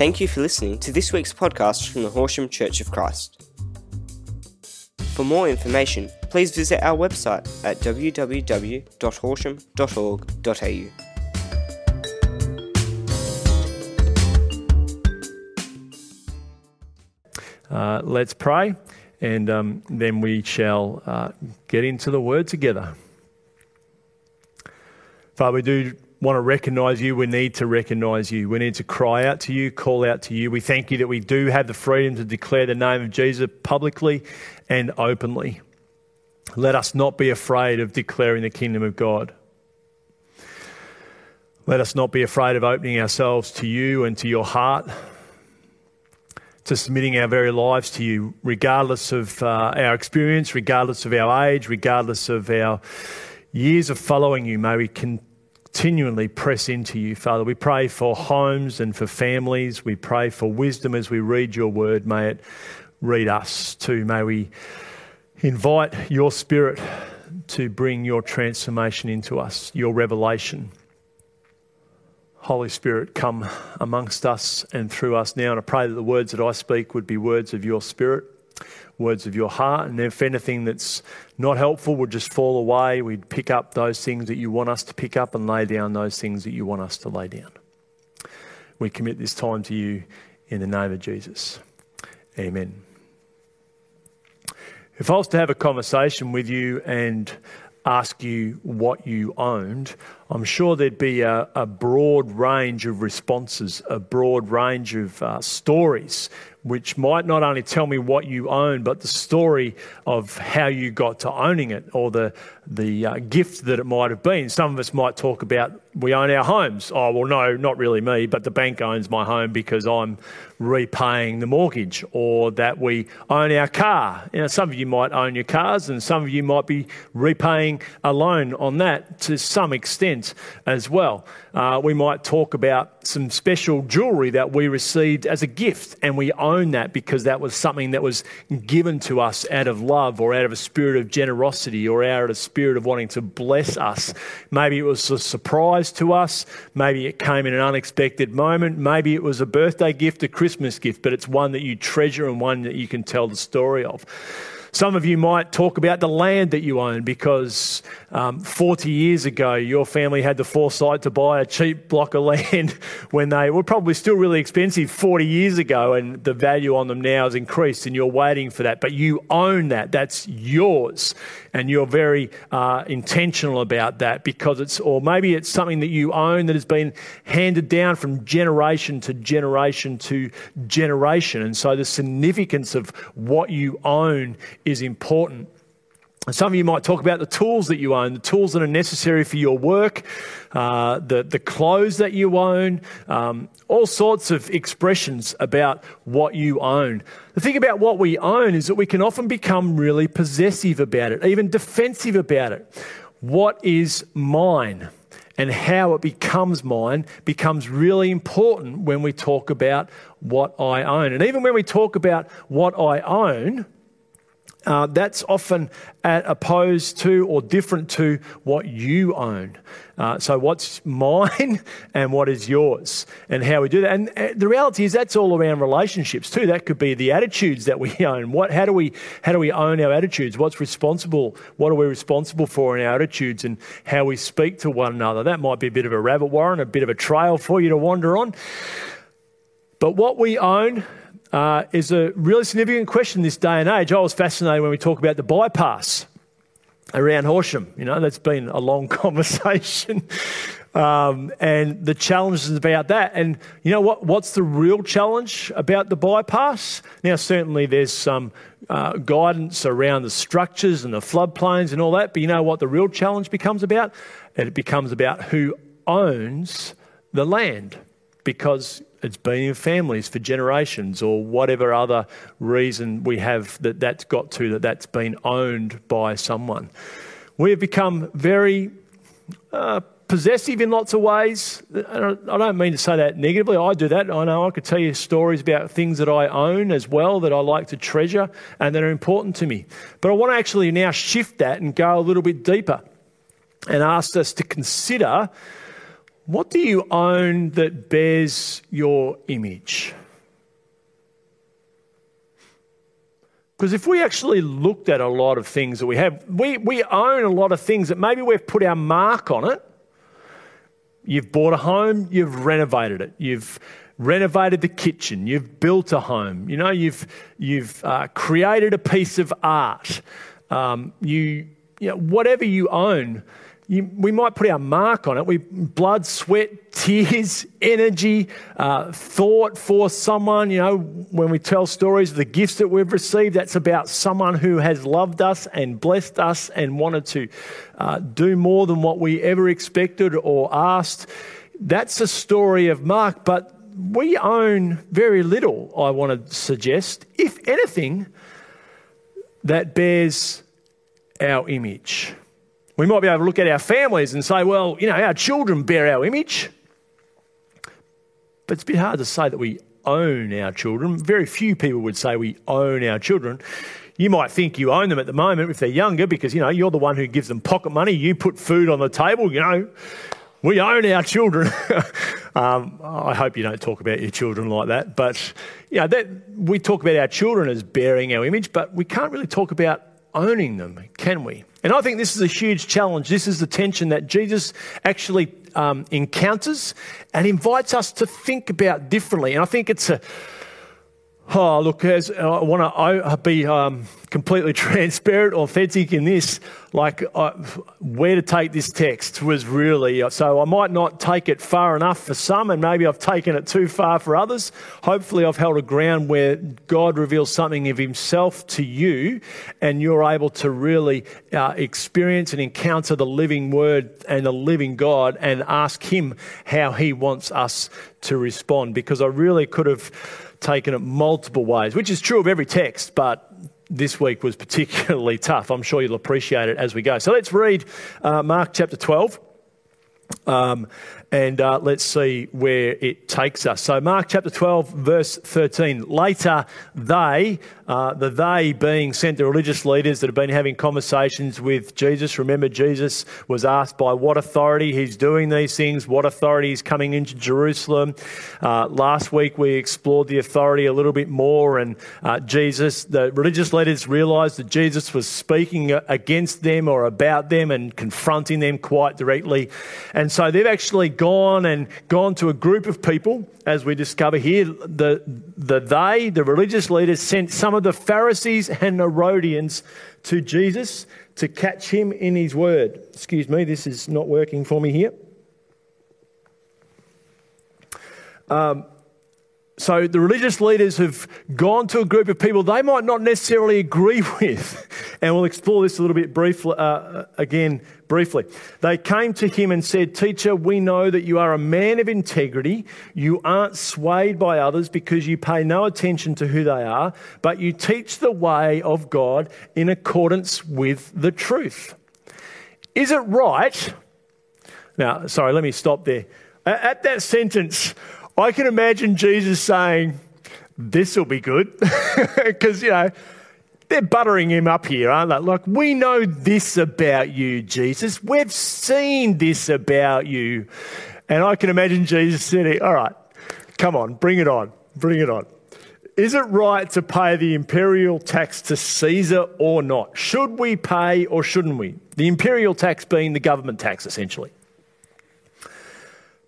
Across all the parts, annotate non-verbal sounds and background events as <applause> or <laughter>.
Thank you for listening to this week's podcast from the Horsham Church of Christ. For more information, please visit our website at www.horsham.org.au. Uh, let's pray and um, then we shall uh, get into the word together. Father, we do want to recognize you. We need to recognize you. We need to cry out to you, call out to you. We thank you that we do have the freedom to declare the name of Jesus publicly and openly. Let us not be afraid of declaring the kingdom of God. Let us not be afraid of opening ourselves to you and to your heart to submitting our very lives to you, regardless of uh, our experience, regardless of our age, regardless of our years of following you. May we continually press into you, Father. We pray for homes and for families. We pray for wisdom as we read your word. May it read us too. May we invite your spirit to bring your transformation into us, your revelation. Holy Spirit, come amongst us and through us now. And I pray that the words that I speak would be words of your Spirit, words of your heart. And if anything that's not helpful would just fall away, we'd pick up those things that you want us to pick up and lay down those things that you want us to lay down. We commit this time to you in the name of Jesus. Amen. If I was to have a conversation with you and ask you what you owned, I'm sure there'd be a, a broad range of responses, a broad range of uh, stories, which might not only tell me what you own, but the story of how you got to owning it or the, the uh, gift that it might have been. Some of us might talk about we own our homes. Oh, well, no, not really me, but the bank owns my home because I'm repaying the mortgage or that we own our car. You know, some of you might own your cars and some of you might be repaying a loan on that to some extent as well. Uh, we might talk about some special jewelry that we received as a gift and we own that because that was something that was given to us out of love or out of a spirit of generosity or out of a spirit of wanting to bless us. Maybe it was a surprise to us. Maybe it came in an unexpected moment. Maybe it was a birthday gift, a Christmas Christmas gift, but it's one that you treasure and one that you can tell the story of. Some of you might talk about the land that you own because um, 40 years ago your family had the foresight to buy a cheap block of <laughs> land when they were probably still really expensive 40 years ago, and the value on them now has increased, and you're waiting for that. But you own that, that's yours, and you're very uh, intentional about that because it's, or maybe it's something that you own that has been handed down from generation to generation to generation. And so the significance of what you own is important. Some of you might talk about the tools that you own, the tools that are necessary for your work, uh, the, the clothes that you own, um, all sorts of expressions about what you own. The thing about what we own is that we can often become really possessive about it, even defensive about it. What is mine? And how it becomes mine becomes really important when we talk about what I own. And even when we talk about what I own, uh, that's often opposed to or different to what you own. Uh, so, what's mine <laughs> and what is yours, and how we do that. And uh, the reality is that's all around relationships too. That could be the attitudes that we <laughs> own. What, how do we, how do we own our attitudes? What's responsible? What are we responsible for in our attitudes and how we speak to one another? That might be a bit of a rabbit warren, a bit of a trail for you to wander on. But what we own uh, is a really significant question this day and age. I was fascinated when we talk about the bypass around Horsham. You know, that's been a long <laughs> conversation. Um, and the challenges about that. And you know what? What's the real challenge about the bypass? Now, certainly there's some uh, guidance around the structures and the floodplains and all that. But you know what the real challenge becomes about? It becomes about who owns the land. Because it's been in families for generations or whatever other reason we have that that's got to, that that's been owned by someone. We have become very uh, possessive in lots of ways. I don't mean to say that negatively. I do that. I know I could tell you stories about things that I own as well that I like to treasure and that are important to me. But I want to actually now shift that and go a little bit deeper and ask us to consider What do you own that bears your image? Because if we actually looked at a lot of things that we have, we, we own a lot of things that maybe we've put our mark on it. You've bought a home, you've renovated it, you've renovated the kitchen, you've built a home, you know, you've, you've uh, created a piece of art. Um, you, you know, whatever you own, you, we might put our mark on it. We blood, sweat, tears, energy, uh, thought for someone. You know, when we tell stories of the gifts that we've received, that's about someone who has loved us and blessed us and wanted to uh, do more than what we ever expected or asked. That's a story of Mark, but we own very little. I want to suggest, if anything, that bears our image. We might be able to look at our families and say, well, you know, our children bear our image. But it's a bit hard to say that we own our children. Very few people would say we own our children. You might think you own them at the moment if they're younger because, you know, you're the one who gives them pocket money. You put food on the table, you know. We own our children. <laughs> um, I hope you don't talk about your children like that. But, you know, that, we talk about our children as bearing our image, but we can't really talk about owning them, can we? And I think this is a huge challenge. This is the tension that Jesus actually um, encounters and invites us to think about differently. And I think it's a, oh, look, as I want to be um, completely <laughs> transparent, authentic in this, like uh, where to take this text was really so. I might not take it far enough for some, and maybe I've taken it too far for others. Hopefully, I've held a ground where God reveals something of Himself to you, and you're able to really uh, experience and encounter the living Word and the living God, and ask Him how He wants us to respond. Because I really could have taken it multiple ways, which is true of every text, but this week was particularly <laughs> tough. I'm sure you'll appreciate it as we go. So let's read uh, Mark chapter 12. Um, and uh, let's see where it takes us. So, Mark chapter 12, verse 13. Later, they, uh, the they being sent the religious leaders that have been having conversations with Jesus. Remember, Jesus was asked by what authority he's doing these things, what authority is coming into Jerusalem. Uh, last week, we explored the authority a little bit more, and uh, Jesus, the religious leaders realized that Jesus was speaking against them or about them and confronting them quite directly. So, they've actually gone and gone to a group of people, as we discover here. The, the they, the religious leaders, sent some of the Pharisees and Herodians to Jesus to catch him in his word. Excuse me, this is not working for me here. Um, so the religious leaders have gone to a group of people they might not necessarily agree <laughs> with. And we'll explore this a little bit briefly, uh, again briefly. They came to him and said, Teacher, we know that you are a man of integrity. You aren't swayed by others because you pay no attention to who they are, but you teach the way of God in accordance with the truth. Is it right? Now, sorry, let me stop there. At that sentence, I can imagine Jesus saying, This will be good. <laughs> Because, you know, they're buttering him up here, aren't they? Like, we know this about you, Jesus. We've seen this about you. And I can imagine Jesus saying, All right, come on, bring it on, bring it on. Is it right to pay the imperial tax to Caesar or not? Should we pay or shouldn't we? The imperial tax being the government tax, essentially.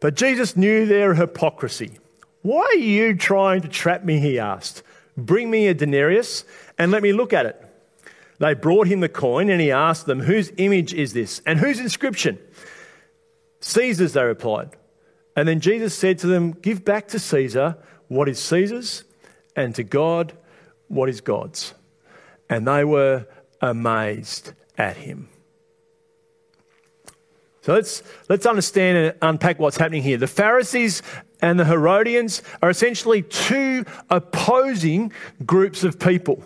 But Jesus knew their hypocrisy. Why are you trying to trap me? He asked. Bring me a denarius and let me look at it. They brought him the coin and he asked them, Whose image is this and whose inscription? Caesar's, they replied. And then Jesus said to them, Give back to Caesar what is Caesar's and to God what is God's. And they were amazed at him. So let's, let's understand and unpack what's happening here. The Pharisees and the Herodians are essentially two opposing groups of people.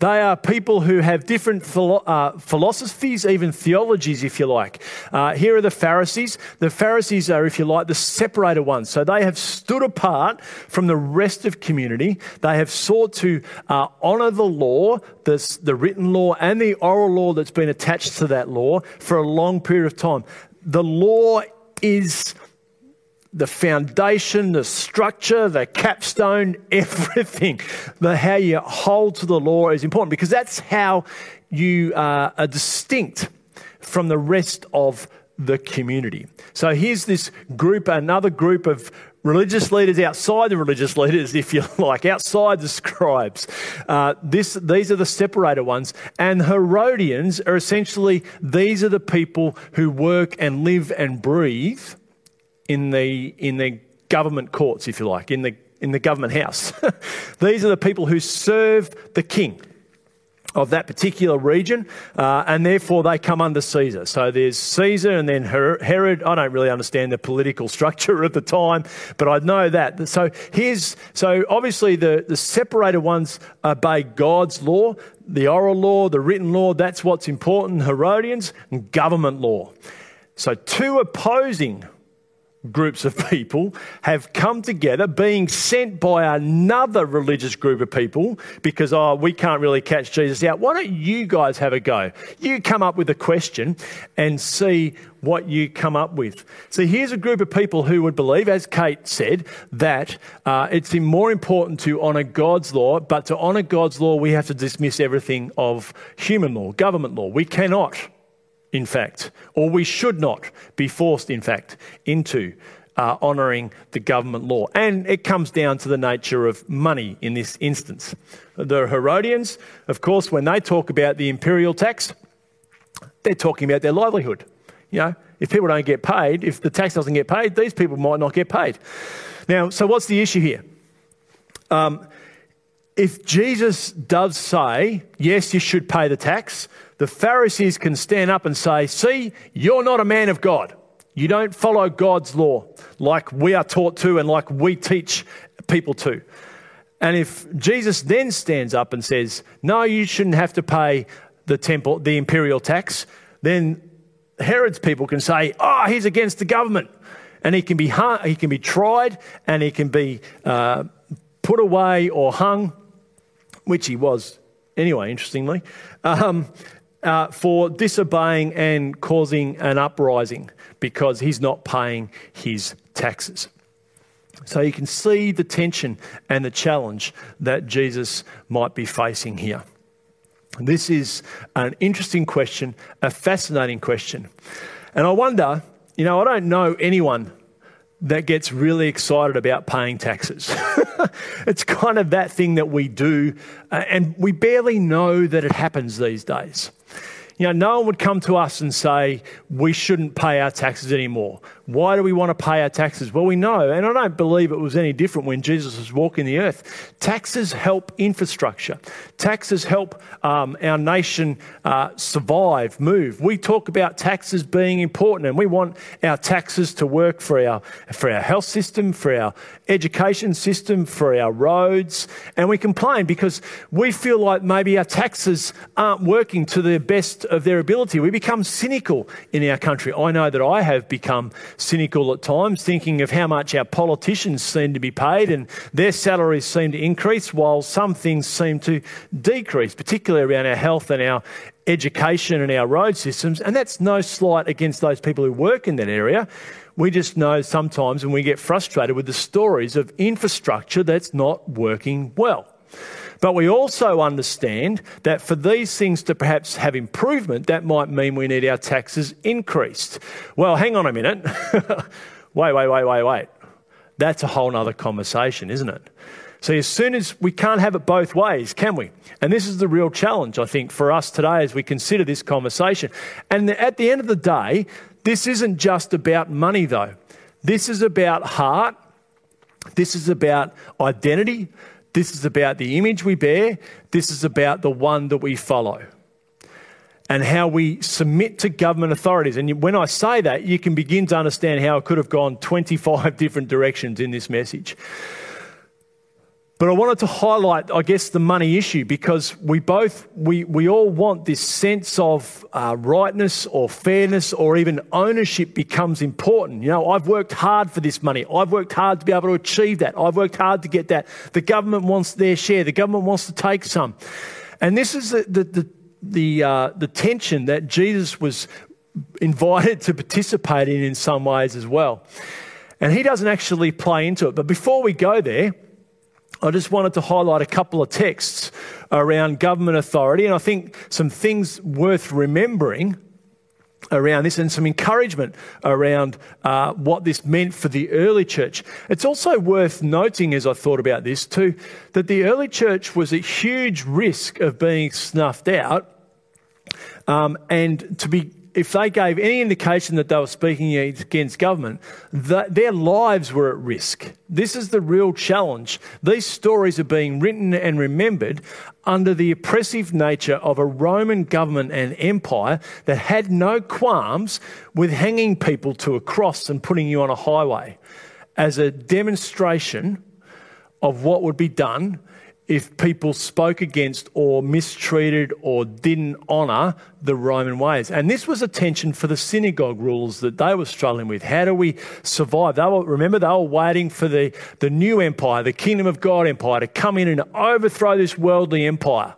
They are people who have different philo- uh, philosophies, even theologies, if you like. Uh, here are the Pharisees. The Pharisees are, if you like, the separated ones. So they have stood apart from the rest of community. They have sought to uh, honour the law, this, the written law, and the oral law that's been attached to that law for a long period of time. The law is the foundation, the structure, the capstone, <laughs> everything. The how you hold to the law is important because that's how you uh, are distinct from the rest of the community. So here's this group, another group of religious leaders outside the religious leaders, <laughs> if you like, outside the scribes. Uh, this, these are the separated ones. And Herodians are essentially, these are the people who work and live and breathe in the, in the government courts, if you like, in the, in the government house. <laughs> These are the people who served the king of that particular region, uh, and therefore they come under Caesar. So there's Caesar and then Herod. I don't really understand the political <laughs> structure at the time, but I know that. So here's so obviously the, the separated ones obey God's law, the oral law, the written law. That's what's important. Herodians and government law. So two opposing groups of people have come together, being sent by another religious group of people because, oh, we can't really catch Jesus out. Why don't you guys have a go? You come up with a question and see what you come up with. So here's a group of people who would believe, as Kate said, that uh, it's more important to honour God's law, but to honour God's law, we have to dismiss everything of human law, government law. We cannot in fact, or we should not be forced, in fact, into uh, honouring the government law. And it comes down to the nature of money in this instance. The Herodians, of course, when they talk about the imperial tax, they're talking about their livelihood. You know, if people don't get paid, if the tax doesn't get paid, these people might not get paid. Now, so what's the issue here? Um, if Jesus does say, yes, you should pay the tax, the Pharisees can stand up and say, See, you're not a man of God. You don't follow God's law like we are taught to and like we teach people to. And if Jesus then stands up and says, No, you shouldn't have to pay the temple, the imperial tax, then Herod's people can say, Oh, he's against the government. And he can be, hung, he can be tried and he can be uh, put away or hung, which he was anyway, interestingly. Um, uh, for disobeying and causing an uprising because he's not paying his taxes. So you can see the tension and the challenge that Jesus might be facing here. This is an interesting question, a fascinating question. And I wonder, you know, I don't know anyone that gets really excited about paying taxes. <laughs> it's kind of that thing that we do, uh, and we barely know that it happens these days. You know, no one would come to us and say, we shouldn't pay our taxes anymore. Why do we want to pay our taxes? Well, we know, and I don't believe it was any different when Jesus was walking the earth. Taxes help infrastructure, taxes help um, our nation uh, survive, move. We talk about taxes being important, and we want our taxes to work for our, for our health system, for our education system, for our roads, and we complain because we feel like maybe our taxes aren't working to the best of their ability. We become cynical in our country. I know that I have become cynical at times, thinking of how much our politicians seem to be paid and their salaries seem to increase while some things seem to decrease, particularly around our health and our education and our road systems. And that's no slight against those people who work in that area. We just know sometimes when we get frustrated with the stories of infrastructure that's not working well. But we also understand that for these things to perhaps have improvement, that might mean we need our taxes increased. Well, hang on a minute. <laughs> wait, wait, wait, wait, wait. That's a whole other conversation, isn't it? So, as soon as we can't have it both ways, can we? And this is the real challenge, I think, for us today as we consider this conversation. And at the end of the day, this isn't just about money, though. This is about heart. This is about identity. This is about the image we bear. This is about the one that we follow and how we submit to government authorities. And when I say that, you can begin to understand how it could have gone 25 <laughs> different directions in this message. But I wanted to highlight, I guess, the money issue because we both, we, we all want this sense of uh, rightness or fairness or even ownership becomes important. You know, I've worked hard for this money. I've worked hard to be able to achieve that. I've worked hard to get that. The government wants their share. The government wants to take some. And this is the, the, the, the, uh, the tension that Jesus was invited to participate in in some ways as well. And he doesn't actually play into it. But before we go there, I just wanted to highlight a couple of texts around government authority, and I think some things worth remembering around this and some encouragement around uh, what this meant for the early church. It's also worth noting, as I thought about this too, that the early church was at huge risk of being snuffed out um, and to be if they gave any indication that they were speaking against government, their lives were at risk. This is the real challenge. These stories are being written and remembered under the oppressive nature of a Roman government and empire that had no qualms with hanging people to a cross and putting you on a highway as a demonstration of what would be done if people spoke against or mistreated or didn't honour the Roman ways. And this was a tension for the synagogue rulers that they were struggling with. How do we survive? They were, remember, they were waiting for the, the new empire, the kingdom of God empire, to come in and overthrow this worldly empire.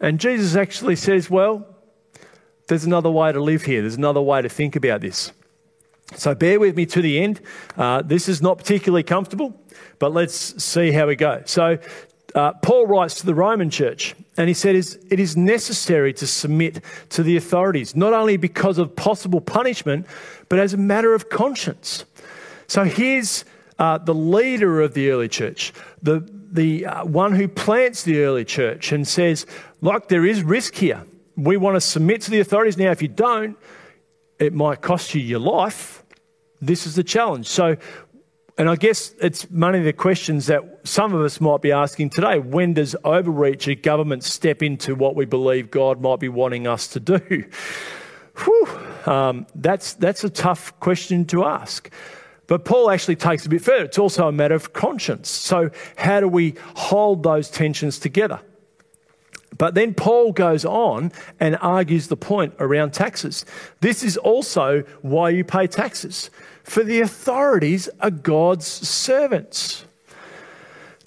And Jesus actually says, well, there's another way to live here, there's another way to think about this. So bear with me to the end. Uh, this is not particularly comfortable. But let's see how we go. So, uh, Paul writes to the Roman church, and he said, It is necessary to submit to the authorities, not only because of possible punishment, but as a matter of conscience. So, here's uh, the leader of the early church, the, the uh, one who plants the early church, and says, Look, there is risk here. We want to submit to the authorities. Now, if you don't, it might cost you your life. This is the challenge. So, and I guess it's one of the questions that some of us might be asking today. When does overreach of government step into what we believe God might be wanting us to do? <laughs> Whew, um, that's, that's a tough question to ask. But Paul actually takes a bit further. It's also a matter of conscience. So, how do we hold those tensions together? But then Paul goes on and argues the point around taxes. This is also why you pay taxes for the authorities are God's servants.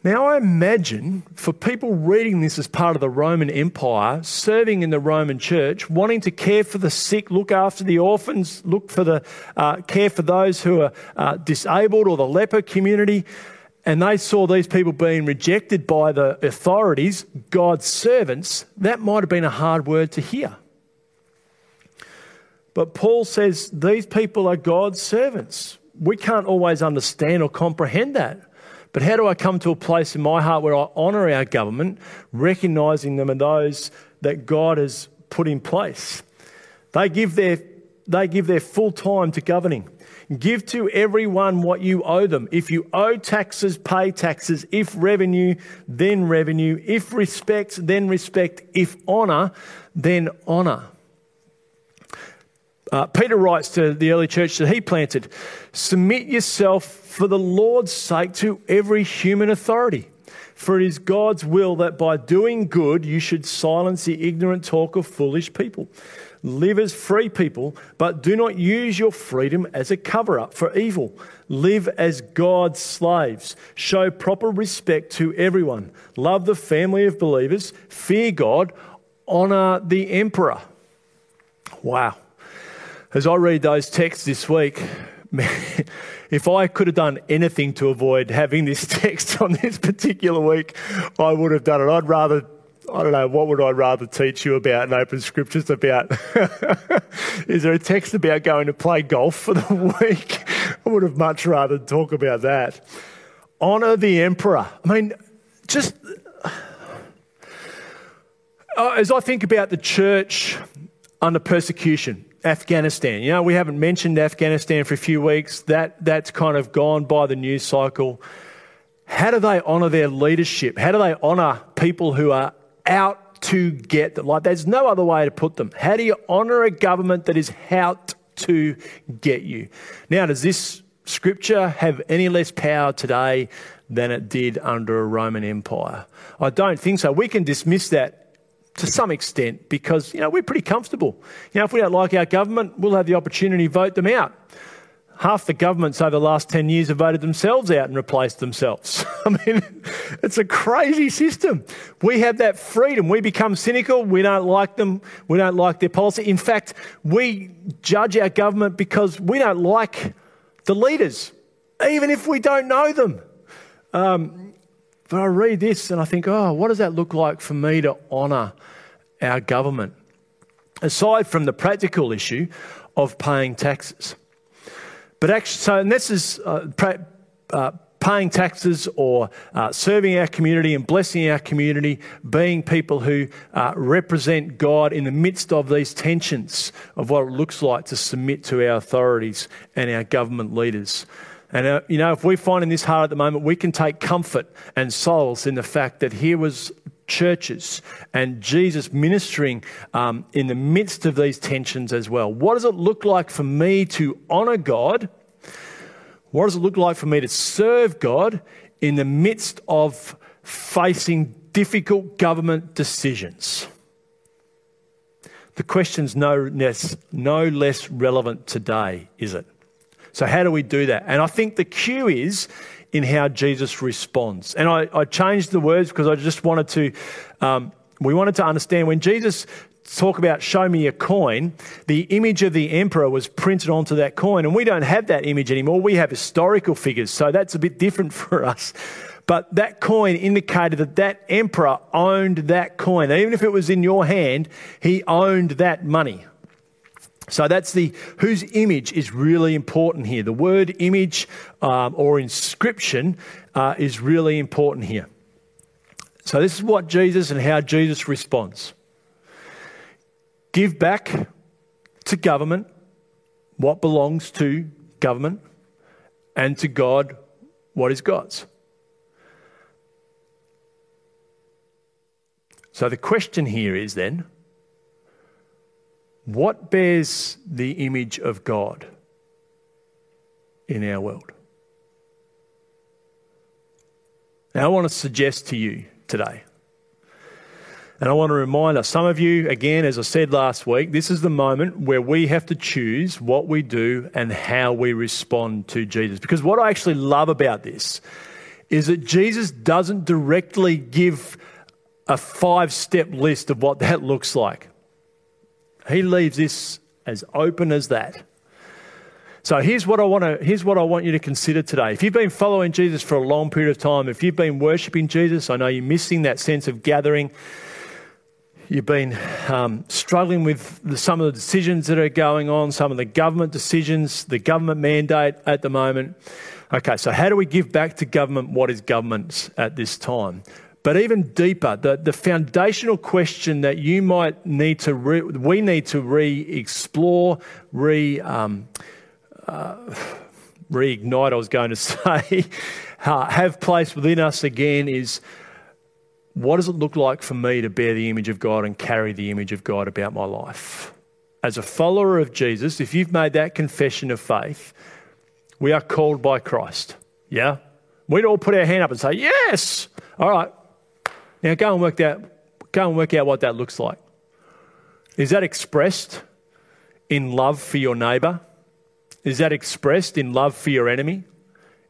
Now, I imagine for people reading this as part of the Roman Empire, serving in the Roman church, wanting to care for the sick, look after the orphans, look for the uh, care for those who are uh, disabled or the leper community, and they saw these people being rejected by the authorities, God's servants, that might have been a hard word to hear. But Paul says these people are God's servants. We can't always understand or comprehend that. But how do I come to a place in my heart where I honour our government, recognising them and those that God has put in place? They give their, they give their full time to governing. Give to everyone what you owe them. If you owe taxes, pay taxes. If revenue, then revenue. If respect, then respect. If honour, then honour. Uh, Peter writes to the early church that he planted Submit yourself for the Lord's sake to every human authority. For it is God's will that by doing good you should silence the ignorant talk of foolish people. Live as free people, but do not use your freedom as a cover up for evil. Live as God's slaves. Show proper respect to everyone. Love the family of believers. Fear God. Honour the emperor. Wow as I read those texts this week, <laughs> if I could have done anything to avoid having this <laughs> text on this particular week, I would have done it. I'd rather, I don't know, what would I rather teach you about in open scriptures about? <laughs> Is there a text about going to play golf for the <laughs> week? I would have much rather talk about that. Honour the emperor. I mean, just uh, as I think about the church under persecution, Afghanistan. You know, we haven't mentioned Afghanistan for a few weeks. That, that's kind of gone by the news cycle. How do they honour their leadership? How do they honour people who are out to get them? Like, there's no other way to put them. How do you honour a government that is out to get you? Now, does this scripture have any less power today than it did under a Roman Empire? I don't think so. We can dismiss that to some extent because, you know, we're pretty comfortable. You know, if we don't like our government, we'll have the opportunity to vote them out. Half the governments over the last 10 years have voted themselves out and replaced themselves. <laughs> I mean, it's a crazy system. We have that freedom. We become cynical. We don't like them. We don't like their policy. In fact, we judge our government because we don't like the leaders, even if we don't know them. Um, but I read this and I think, oh, what does that look like for me to honour our government? Aside from the practical issue of paying taxes. But actually, so, and this is uh, uh, paying taxes or uh, serving our community and blessing our community, being people who uh, represent God in the midst of these tensions of what it looks like to submit to our authorities and our government leaders. And, uh, you know, if we're finding this hard at the moment, we can take comfort and solace in the fact that here was churches and Jesus ministering um, in the midst of these tensions as well. What does it look like for me to honour God? What does it look like for me to serve God in the midst of facing difficult government decisions? The question's no less, no less relevant today, is it? So, how do we do that? And I think the cue is in how Jesus responds. And I, I changed the words because I just wanted to, um, we wanted to understand when Jesus talk about show me a coin, the image of the emperor was printed onto that coin. And we don't have that image anymore. We have historical figures. So that's a bit different <laughs> for us. But that coin indicated that that emperor owned that coin. Even if it was in your hand, he owned that money. So that's the whose image is really important here. The word image um, or inscription uh, is really important here. So this is what Jesus and how Jesus responds. Give back to government what belongs to government and to God what is God's. So the question here is then what bears the image of God in our world? Now, I want to suggest to you today, and I want to remind us, some of you, again, as I said last week, this is the moment where we have to choose what we do and how we respond to Jesus. Because what I actually love about this is that Jesus doesn't directly give a five step list of what that looks like. He leaves this as open as that. So here's what I want to here's what I want you to consider today. If you've been following Jesus for a long period of time, if you've been worshiping Jesus, I know you're missing that sense of gathering. You've been um, struggling with the, some of the decisions that are going on, some of the government decisions, the government mandate at the moment. Okay, so how do we give back to government what is government's at this time? But even deeper, the, the foundational question that you might need to, re, we need to re explore, re, um, uh, reignite, I was going to <laughs> say, have place within us again is what does it look like for me to bear the image of God and carry the image of God about my life? As a follower of Jesus, if you've made that confession of faith, we are called by Christ. Yeah? We'd all put our hand up and say, Yes! All right, now go and work that go and work out what that looks like. Is that expressed in love for your neighbor? Is that expressed in love for your enemy?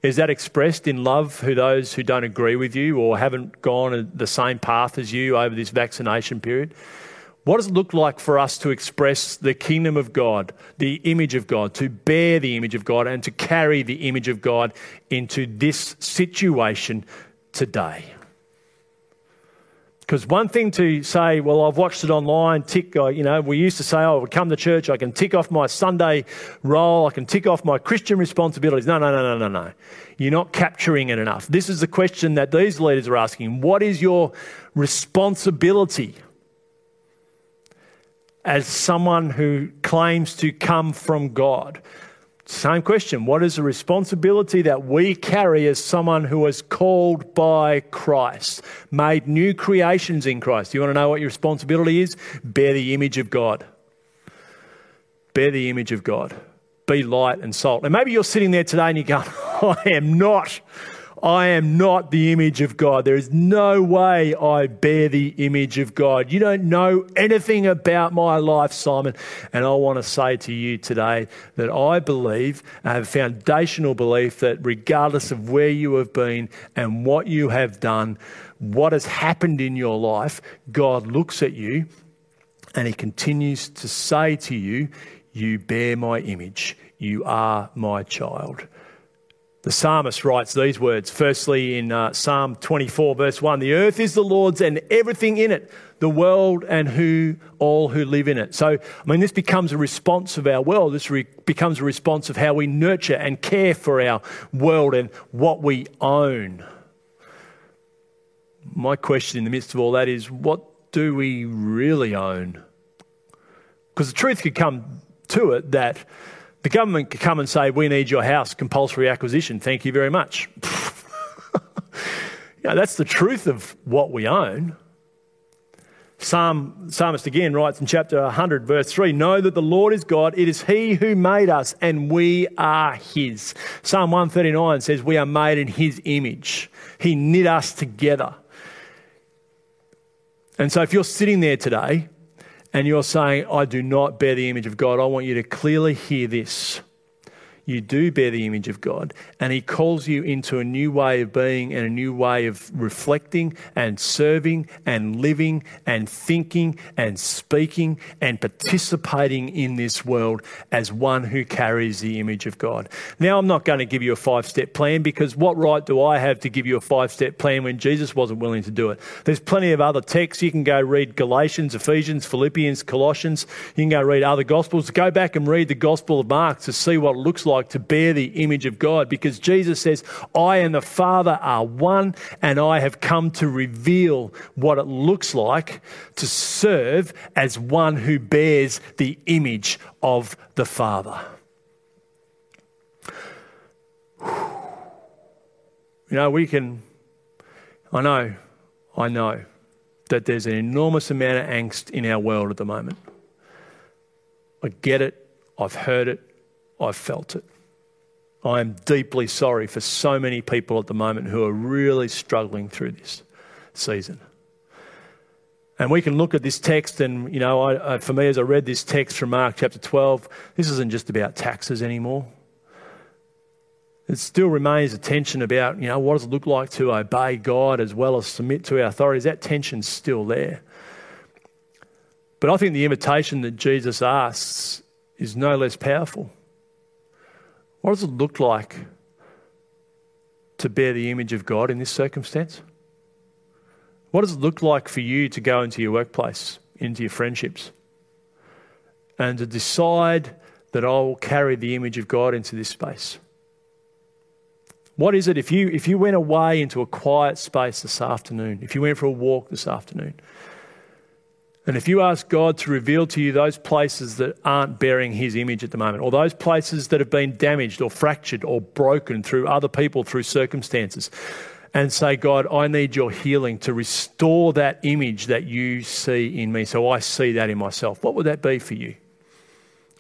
Is that expressed in love for those who don't agree with you or haven't gone the same path as you over this vaccination period? What does it look like for us to express the kingdom of God, the image of God, to bear the image of God, and to carry the image of God into this situation today? Because one thing to say, well, I've watched it online, tick, uh, you know, we used to say, oh, I come to church, I can tick off my Sunday roll, I can tick off my Christian responsibilities. No, no, no, no, no, no. You're not capturing it enough. This is the question that these leaders are asking. What is your responsibility as someone who claims to come from God? Same question. What is the responsibility that we carry as someone who is called by Christ, made new creations in Christ? You want to know what your responsibility is? Bear the image of God. Bear the image of God. Be light and salt. And maybe you're sitting there today and you're going, <laughs> I am not. I am not the image of God. There is no way I bear the image of God. You don't know anything about my life, Simon. And I want to say to you today that I believe, I have a foundational belief that regardless of where you have been and what you have done, what has happened in your life, God looks at you and He continues to say to you, You bear my image You are my child. The psalmist writes these words, firstly in uh, Psalm 24, verse 1 The earth is the Lord's and everything in it, the world and who all who live in it. So, I mean, this becomes a response of our world. This re- becomes a response of how we nurture and care for our world and what we own. My question in the midst of all that is what do we really own? Because the truth could come to it that the government could come and say, We need your house, compulsory acquisition. Thank you very much. <laughs> yeah, that's the truth of what we own. Psalm, psalmist again writes in chapter 100, verse 3 Know that the Lord is God, it is He who made us, and we are His. Psalm 139 says, We are made in His image. He knit us together. And so if you're sitting there today and you're saying, I do not bear the image of God, I want you to clearly hear this you do bear the image of God. And He calls you into a new way of being and a new way of reflecting and serving and living and thinking and speaking and participating in this world as one who carries the image of God. Now, I'm not going to give you a five step plan because what right do I have to give you a five step plan when Jesus wasn't willing to do it? There's plenty of other texts. You can go read Galatians, Ephesians, Philippians, Colossians. You can go read other Gospels. Go back and read the Gospel of Mark to see what it looks like to bear the image of God because Jesus says, I and the Father are one, and I have come to reveal what it looks like to serve as one who bears the image of the Father. <sighs> You know, we can, I know, I know that there's an enormous amount of angst in our world at the moment. I get it, I've heard it, I've felt it. I am deeply sorry for so many people at the moment who are really struggling through this season. And we can look at this text, and you know, I, for me, as I read this text from Mark chapter 12, this isn't just about taxes anymore. It still remains a tension about, you know, what does it look like to obey God as well as submit to our authorities? That tension's still there. But I think the invitation that Jesus asks is no less powerful. What does it look like to bear the image of God in this circumstance? What does it look like for you to go into your workplace, into your friendships, and to decide that I will carry the image of God into this space? What is it if you, if you went away into a quiet space this afternoon, if you went for a walk this afternoon, and if you ask God to reveal to you those places that aren't bearing His image at the moment, or those places that have been damaged or fractured or broken through other people, through circumstances, and say, God, I need your healing to restore that image that you see in me. So I see that in myself. What would that be for you?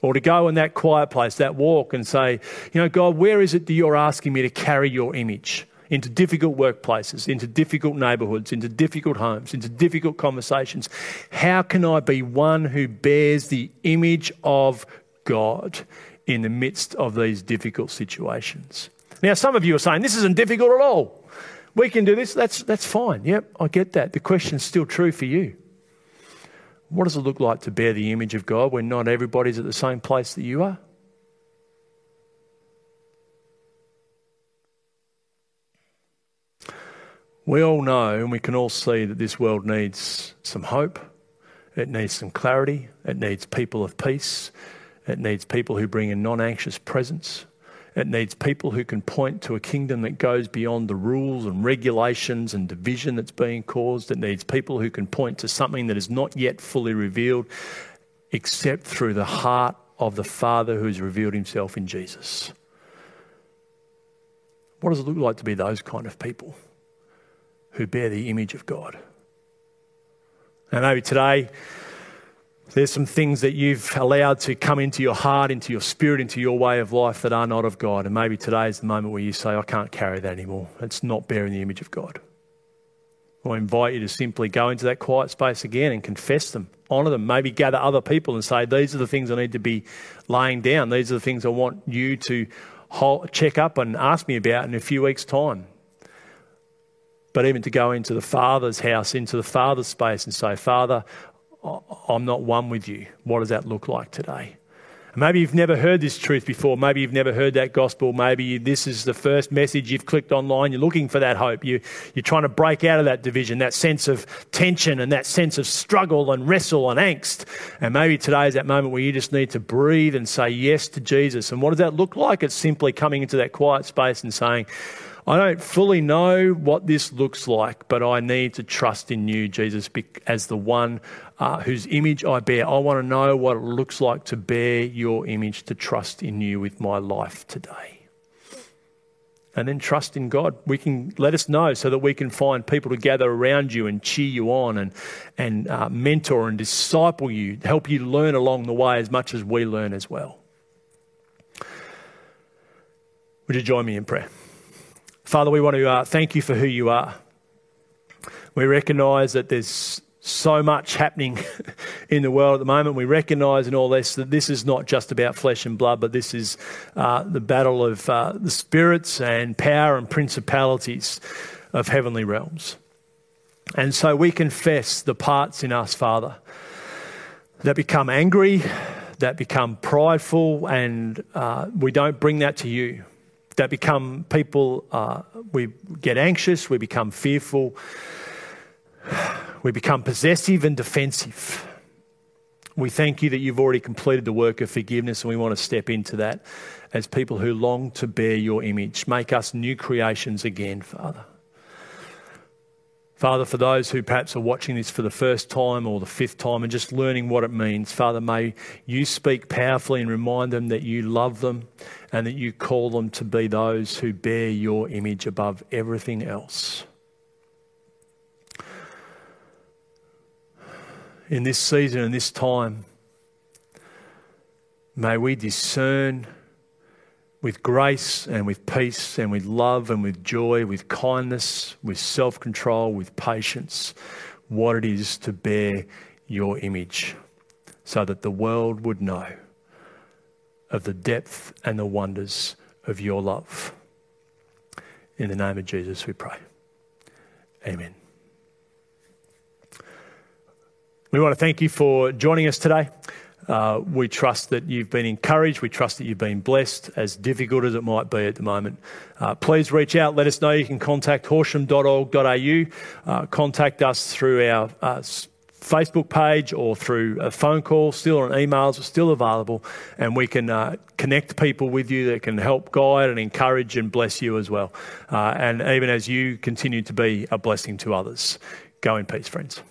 Or to go in that quiet place, that walk, and say, you know, God, where is it that you're asking me to carry your image? Into difficult workplaces, into difficult neighbourhoods, into difficult homes, into difficult conversations. How can I be one who bears the image of God in the midst of these difficult situations? Now, some of you are saying this isn't difficult at all. We can do this. That's, that's fine. Yep, I get that. The question's still true for you. What does it look like to bear the image of God when not everybody's at the same place that you are? We all know and we can all see that this world needs some hope, it needs some clarity, it needs people of peace, it needs people who bring a non anxious presence. It needs people who can point to a kingdom that goes beyond the rules and regulations and division that's being caused. It needs people who can point to something that is not yet fully revealed, except through the heart of the Father who has revealed himself in Jesus. What does it look like to be those kind of people? Who bear the image of God. And maybe today, there's some things that you've allowed to come into your heart, into your spirit, into your way of life that are not of God. And maybe today is the moment where you say, I can't carry that anymore. It's not bearing the image of God. I invite you to simply go into that quiet space again and confess them, honour them, maybe gather other people and say, These are the things I need to be laying down. These are the things I want you to check up and ask me about in a few weeks' time but even to go into the Father's house, into the Father's space and say, Father, I'm not one with you. What does that look like today? Maybe you've never heard this truth before. Maybe you've never heard that gospel. Maybe this is the first message you've clicked online. You're looking for that hope. You, you're trying to break out of that division, that sense of tension and that sense of struggle and wrestle and angst. And maybe today is that moment where you just need to breathe and say yes to Jesus. And what does that look like? It's simply coming into that quiet space and saying, I don't fully know what this looks like, but I need to trust in you, Jesus, as the one uh, whose image I bear. I want to know what it looks like to bear your image, to trust in you with my life today. And then trust in God. We can let us know so that we can find people to gather around you and cheer you on and, and uh, mentor and disciple you, help you learn along the way as much as we learn as well. Would you join me in prayer? Father, we want to uh, thank you for who you are. We recognize that there's so much happening <laughs> in the world at the moment. We recognize in all this that this is not just about flesh and blood, but this is uh, the battle of uh, the spirits and power and principalities of heavenly realms. And so we confess the parts in us, Father, that become angry, that become prideful, and uh, we don't bring that to you that become people, uh, we get anxious, we become fearful, we become possessive and defensive. We thank you that you've already completed the work of forgiveness, and we want to step into that as people who long to bear your image. Make us new creations again, Father. Father, for those who perhaps are watching this for the first time or the fifth time and just learning what it means, Father, may you speak powerfully and remind them that you love them and that you call them to be those who bear your image above everything else. In this season and this time, may we discern with grace and with peace and with love and with joy, with kindness, with self control, with patience, what it is to bear your image so that the world would know of the depth and the wonders of your love. In the name of Jesus, we pray. Amen. We want to thank you for joining us today. Uh, we trust that you've been encouraged. We trust that you've been blessed, as difficult as it might be at the moment. Uh, please reach out. Let us know. You can contact horsham.org.au. Uh, contact us through our uh, Facebook page or through a phone call, still on emails, are still available, and we can uh, connect people with you that can help guide and encourage and bless you as well. Uh, and even as you continue to be a blessing to others. Go in peace, friends.